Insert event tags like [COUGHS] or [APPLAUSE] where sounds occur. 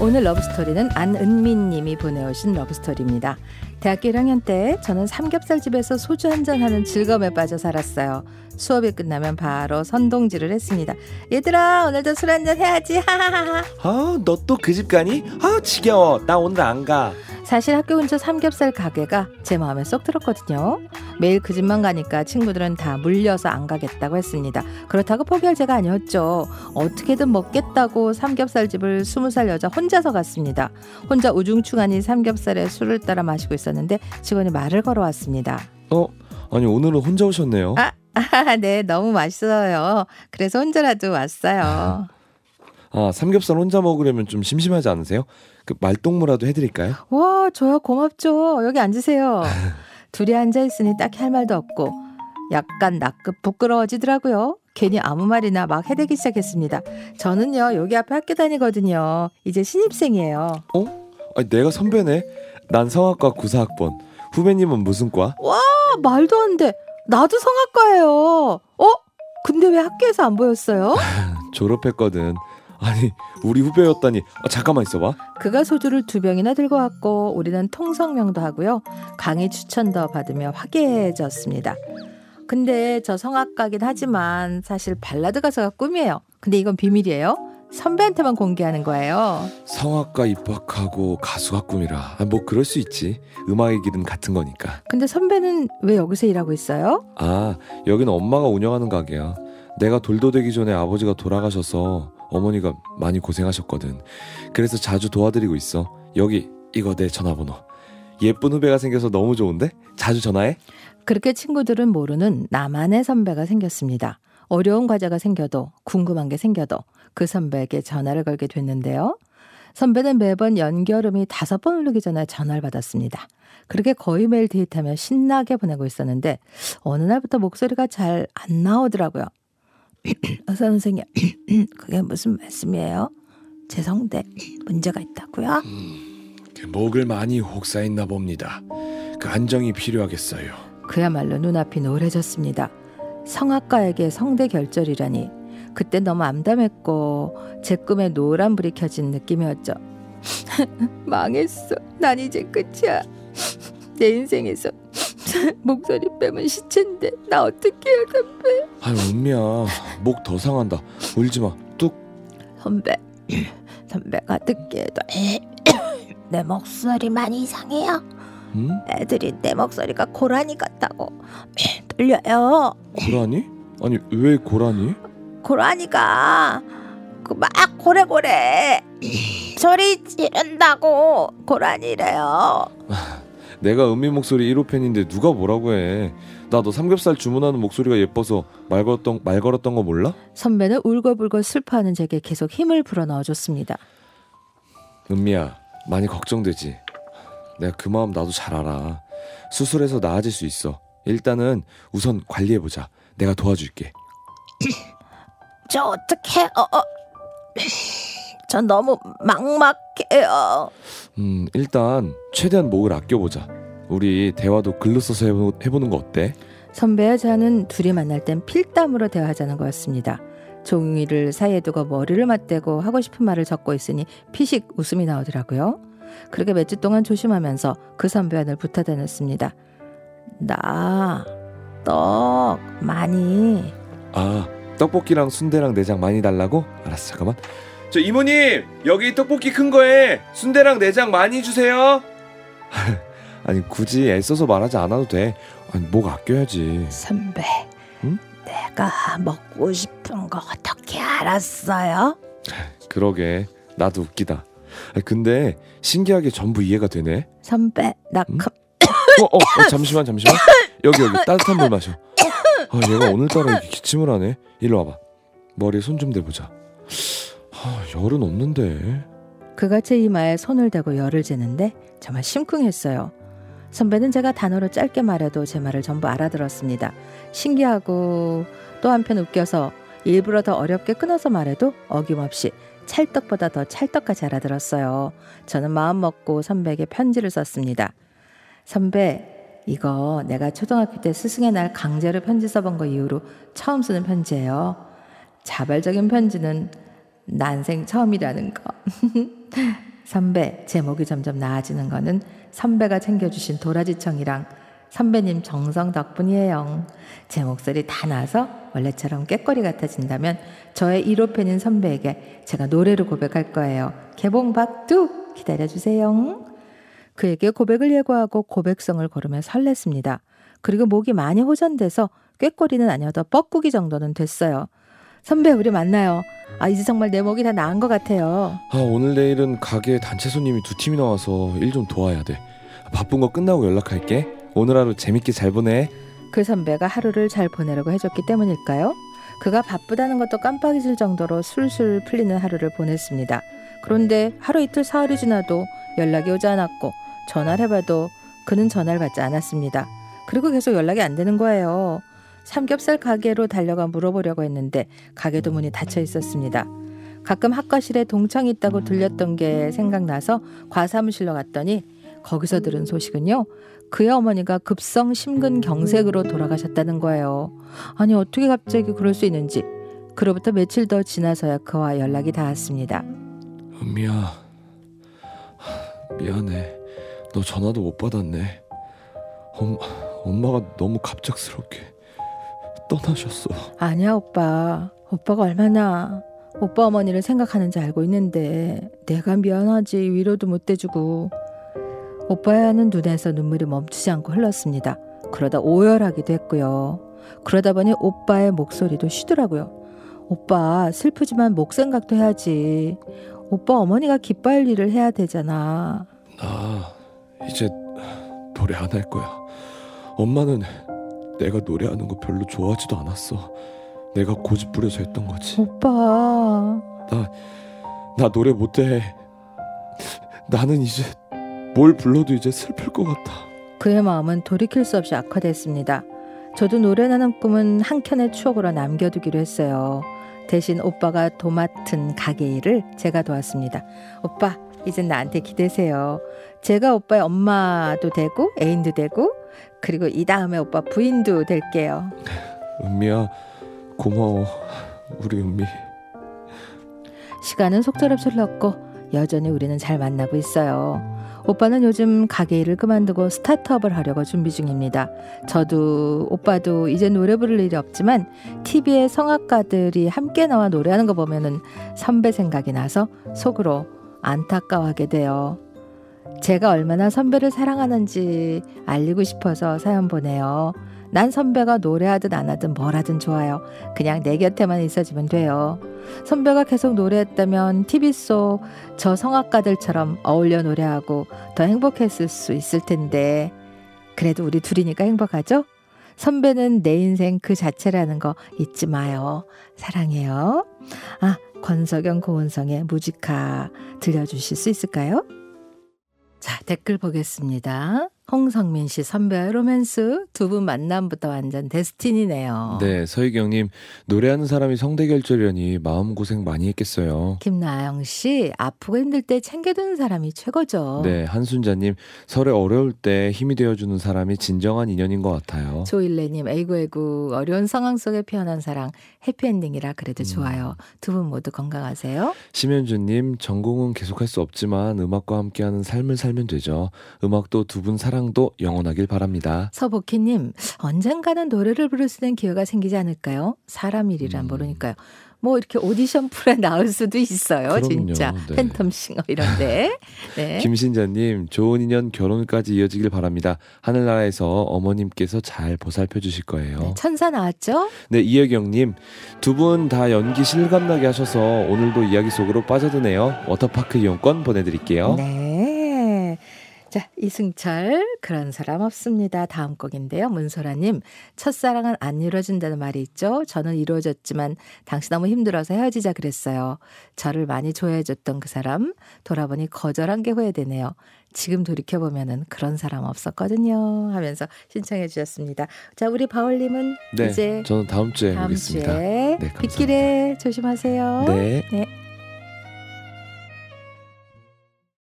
오늘 러브스토리는 안은민 님이 보내오신 러브스토리입니다. 대학교 1학년 때 저는 삼겹살 집에서 소주 한잔 하는 즐거움에 빠져 살았어요. 수업이 끝나면 바로 선동질을 했습니다. 얘들아 오늘도 술 한잔 해야지 [LAUGHS] 하하하하. 아, 너 또 그 집 가니? 아, 지겨워. 나 오늘 안 가. 사실 학교 근처 삼겹살 가게가 제 마음에 쏙 들었거든요. 매일 그 집만 가니까 친구들은 다 물려서 안 가겠다고 했습니다. 그렇다고 포기할 제가 아니었죠. 어떻게든 먹겠다고 삼겹살 집을 스무 살 여자 혼자서 갔습니다. 혼자 우중충하니 삼겹살에 술을 따라 마시고 있었는데 직원이 말을 걸어왔습니다. 어, 아니 오늘은 혼자 오셨네요. 아, 아, 네, 너무 맛있어요. 그래서 혼자라도 왔어요. 아, 삼겹살 혼자 먹으려면 좀 심심하지 않으세요? 그 말동무라도 해드릴까요? 와, 저요, 고맙죠. 여기 앉으세요. [LAUGHS] 둘이 앉아 있으니 딱히 할 말도 없고 약간 낯급 부끄러워지더라고요. 괜히 아무 말이나 막 해대기 시작했습니다. 저는요, 여기 앞에 학교 다니거든요. 이제 신입생이에요. 아니, 내가 선배네. 난 성악과 구사학번. 후배님은 무슨 과? 아, 말도 안 돼. 나도 성악과예요. 어? 근데 왜 학교에서 안 보였어요? [LAUGHS] 졸업했거든. 아니, 우리 후배였다니. 아, 잠깐만 있어봐. 그가 소주를 두 병이나 들고 왔고 우리는 통성명도 하고요. 강의 추천도 받으며 화기애애졌습니다. 근데 저 성악가긴 하지만 사실 발라드 가사가 꿈이에요. 근데 이건 비밀이에요. 선배한테만 공개하는 거예요. 성악과 입학하고 가수가 꿈이라. 아, 뭐 그럴 수 있지. 음악의 길은 같은 거니까. 근데 선배는 왜 여기서 일하고 있어요? 아, 여기는 엄마가 운영하는 가게야. 내가 돌도 되기 전에 아버지가 돌아가셔서 어머니가 많이 고생하셨거든. 그래서 자주 도와드리고 있어. 여기 이거 내 전화번호. 예쁜 후배가 생겨서 너무 좋은데? 자주 전화해? 그렇게 친구들은 모르는 나만의 선배가 생겼습니다. 어려운 과제가 생겨도 궁금한 게 생겨도 그 선배에게 전화를 걸게 됐는데요. 선배는 매번 연결음이 다섯 번 울리기 전에 전화를 받았습니다. 그렇게 거의 매일 데이트하며 신나게 보내고 있었는데 어느 날부터 목소리가 잘 안 나오더라고요. [CLEARS THROAT] 어, 선생님, [CLEARS THROAT] 그게 무슨 말씀이에요? 제 성대 문제가 있다고요? 그 목을 많이 혹사했나 봅니다. 그 안정이 필요하겠어요. 그야말로 눈앞이 노래졌습니다. 성악가에게 성대 결절이라니 그때 너무 암담했고 제 꿈에 노란 불이 켜진 느낌이었죠. [LAUGHS] 망했어. 난 이제 끝이야. [LAUGHS] 내 인생에서 [LAUGHS] 목소리 빼면 시체인데 나 어떻게 해요 선배? 아유, 은미야. 목 더 상한다. 울지 마. 뚝. 선배, 선배가 듣기에도 [COUGHS] 내 목소리 많이 이상해요. 응? 애들이 내 목소리가 고라니 같다고 들려요. 고라니? 아니, 왜 고라니? 고라니가 그 막 고래고래 소리 지른다고 고라니래요. 내가 은미 목소리 1호 팬인데 누가 뭐라고 해? 나 너 삼겹살 주문하는 목소리가 예뻐서 말 걸었던 말 걸었던 거 몰라? 선배는 울고불고 슬퍼하는 제게 계속 힘을 불어 넣어줬습니다. 은미야, 많이 걱정되지. 내가 그 마음 나도 잘 알아. 수술해서 나아질 수 있어. 일단은 우선 관리해 보자. 내가 도와줄게. [CLEARS THROAT] 저 어떡해? 어, 어. [CLEARS THROAT] 전 너무 막막해요. 음, 일단 최대한 목을 아껴보자. 우리 대화도 글로 써서 해보, 해보는 거 어때? 선배와 저는 둘이 만날 땐 필담으로 대화하자는 거였습니다. 종이를 사이에 두고 머리를 맞대고 하고 싶은 말을 적고 있으니 피식 웃음이 나오더라고요. 그렇게 몇 주 동안 조심하면서 그 선배와 늘 붙어 다녔습니다. 나, 떡, 많이. 아, 떡볶이랑 순대랑 내장 많이 달라고? 알았어, 잠깐만. 저 이모님, 여기 떡볶이 큰 거에 순대랑 내장 많이 주세요. [LAUGHS] 아니 굳이 애써서 말하지 않아도 돼. 아니 목 아껴야지. 선배, 응? 내가 먹고 싶은 거 어떻게 알았어요? [LAUGHS] 그러게 나도 웃기다. 아니, 근데 신기하게 전부 이해가 되네. 선배, 나 응? 컵, 어, 어, 어, 잠시만 잠시만. 여기 여기 따뜻한 물 마셔. 아 얘가 오늘따라 이렇게 기침을 하네. 일로 와봐. 머리에 손 좀 대보자. 아 열은 없는데. 그가 제 이마에 손을 대고 열을 재는데 정말 심쿵했어요. 선배는 제가 단어로 짧게 말해도 제 말을 전부 알아들었습니다. 신기하고 또 한편 웃겨서 일부러 더 어렵게 끊어서 말해도 어김없이 찰떡보다 더 찰떡까지 알아들었어요. 저는 마음 먹고 선배에게 편지를 썼습니다. 선배, 이거 내가 초등학교 때 스승의 날 강제로 편지 써본 거 이후로 처음 쓰는 편지예요. 자발적인 편지는 난생 처음이라는 거. [LAUGHS] 선배, 제 목이 점점 나아지는 거는 선배가 챙겨주신 도라지청이랑 선배님 정성 덕분이에요. 제 목소리 다 나서 원래처럼 꾀꼬리 같아진다면 저의 1호 팬인 선배에게 제가 노래로 고백할 거예요. 개봉박 뚝 기다려주세요. 그에게 고백을 예고하고 고백성을 고르며 설렜습니다. 그리고 목이 많이 호전돼서 꾀꼬리는 아니어도 뻐꾸기 정도는 됐어요. 선배 우리 만나요. 아 이제 정말 내 목이 다 나은 것 같아요. 아 오늘 내일은 가게 단체 손님이 두 팀이 나와서 일 좀 도와야 돼. 바쁜 거 끝나고 연락할게. 오늘 하루 재밌게 잘 보내. 그 선배가 하루를 잘 보내려고 해줬기 때문일까요? 그가 바쁘다는 것도 깜빡 잊을 정도로 술술 풀리는 하루를 보냈습니다. 그런데 하루 이틀 사흘이 지나도 연락이 오지 않았고 전화를 해봐도 그는 전화를 받지 않았습니다. 그리고 계속 연락이 안 되는 거예요. 삼겹살 가게로 달려가 물어보려고 했는데 가게도 문이 닫혀 있었습니다. 가끔 학과실에 동창이 있다고 들렸던 게 생각나서 과사무실로 갔더니 거기서 들은 소식은요. 그의 어머니가 급성 심근경색으로 돌아가셨다는 거예요. 아니 어떻게 갑자기 그럴 수 있는지. 그로부터 며칠 더 지나서야 그와 연락이 닿았습니다. 은미야, 미안해. 너 전화도 못 받았네. 엄, 엄마가 너무 갑작스럽게 떠나셨어. 아니야 오빠. 오빠가 얼마나 오빠 어머니를 생각하는지 알고 있는데 내가 미안하지 위로도 못 해주고 오빠야 하는 눈에서 눈물이 멈추지 않고 흘렀습니다. 그러다 오열하기도 했고요. 그러다 보니 오빠의 목소리도 쉬더라고요. 오빠 슬프지만 목 생각도 해야지. 오빠 어머니가 기뻐할 일을 해야 되잖아. 나 이제 노래 안 할 거야. 엄마는 내가 노래하는 거 별로 좋아하지도 않았어. 내가 고집 부려서 했던 거지. 오빠. 나 노래 못해. 나는 이제 뭘 불러도 이제 슬플 것 같아. 그의 마음은 돌이킬 수 없이 악화됐습니다. 저도 노래나는 꿈은 한켠의 추억으로 남겨두기로 했어요. 대신 오빠가 도맡은 가게 일을 제가 도왔습니다. 오빠, 이젠 나한테 기대세요. 제가 오빠의 엄마도 되고 애인도 되고 그리고 이 다음에 오빠 부인도 될게요. 은미야, 고마워. 우리 은미. 시간은 속절없이 흘렀고 여전히 우리는 잘 만나고 있어요. 오빠는 요즘 가게 일을 그만두고 스타트업을 하려고 준비 중입니다. 저도 오빠도 이제 노래 부를 일이 없지만 TV에 성악가들이 함께 나와 노래하는 거 보면은 선배 생각이 나서 속으로 안타까워하게 돼요. 제가 얼마나 선배를 사랑하는지 알리고 싶어서 사연 보내요. 난 선배가 노래하든 안 하든 뭘 하든 좋아요. 그냥 내 곁에만 있어주면 돼요. 선배가 계속 노래했다면 TV 속 저 성악가들처럼 어울려 노래하고 더 행복했을 수 있을 텐데 그래도 우리 둘이니까 행복하죠? 선배는 내 인생 그 자체라는 거 잊지 마요. 사랑해요. 아, 권석영 고은성의 무지카 들려주실 수 있을까요? 자, 댓글 보겠습니다. 홍성민 씨 선배의 로맨스 두 분 만남부터 완전 데스티니네요. 네, 서희경님 노래하는 사람이 성대결절이라니 마음 고생 많이 했겠어요. 김나영 씨 아프고 힘들 때 챙겨주는 사람이 최고죠. 네, 한순자님 설에 어려울 때 힘이 되어주는 사람이 진정한 인연인 것 같아요. 조일레님 에이구 에이구 어려운 상황 속에 피어난 사랑 해피엔딩이라 그래도 좋아요. 두 분 모두 건강하세요. 심현주님 전공은 계속할 수 없지만 음악과 함께하는 삶을 살면 되죠. 음악도 두 분 사랑 도 영원하길 바랍니다. 서복희님 언젠가는 노래를 부를 수 있는 기회가 생기지 않을까요? 사람 일이란 음. 모르니까요. 뭐 이렇게 오디션 풀에 [LAUGHS] 나올 수도 있어요. 그럼요. 진짜 네. 팬텀싱어 이런데. 네. [LAUGHS] 김신자님 좋은 인연 결혼까지 이어지길 바랍니다. 하늘나라에서 어머님께서 잘 보살펴 주실 거예요. 네, 천사 나왔죠? 네, 이혜경님 두 분 다 연기 실감나게 하셔서 오늘도 이야기 속으로 빠져드네요. 워터파크 이용권 보내드릴게요. 네. 자, 이승철, 그런 사람 없습니다. 다음 곡인데요. 문소라 님, 첫사랑은 안 이루어진다는 말이 있죠. 저는 이루어졌지만 당시 너무 힘들어서 헤어지자 그랬어요. 저를 많이 좋아해 줬던 그 사람, 돌아보니 거절한 게 후회되네요. 지금 돌이켜 보면은 그런 사람 없었거든요. 하면서 신청해 주셨습니다. 자, 우리 바울 님은 네, 이제 저는 다음 주에 다음 오겠습니다. 주에 네, 감사합니다. 빗길에 조심하세요. 네. 네.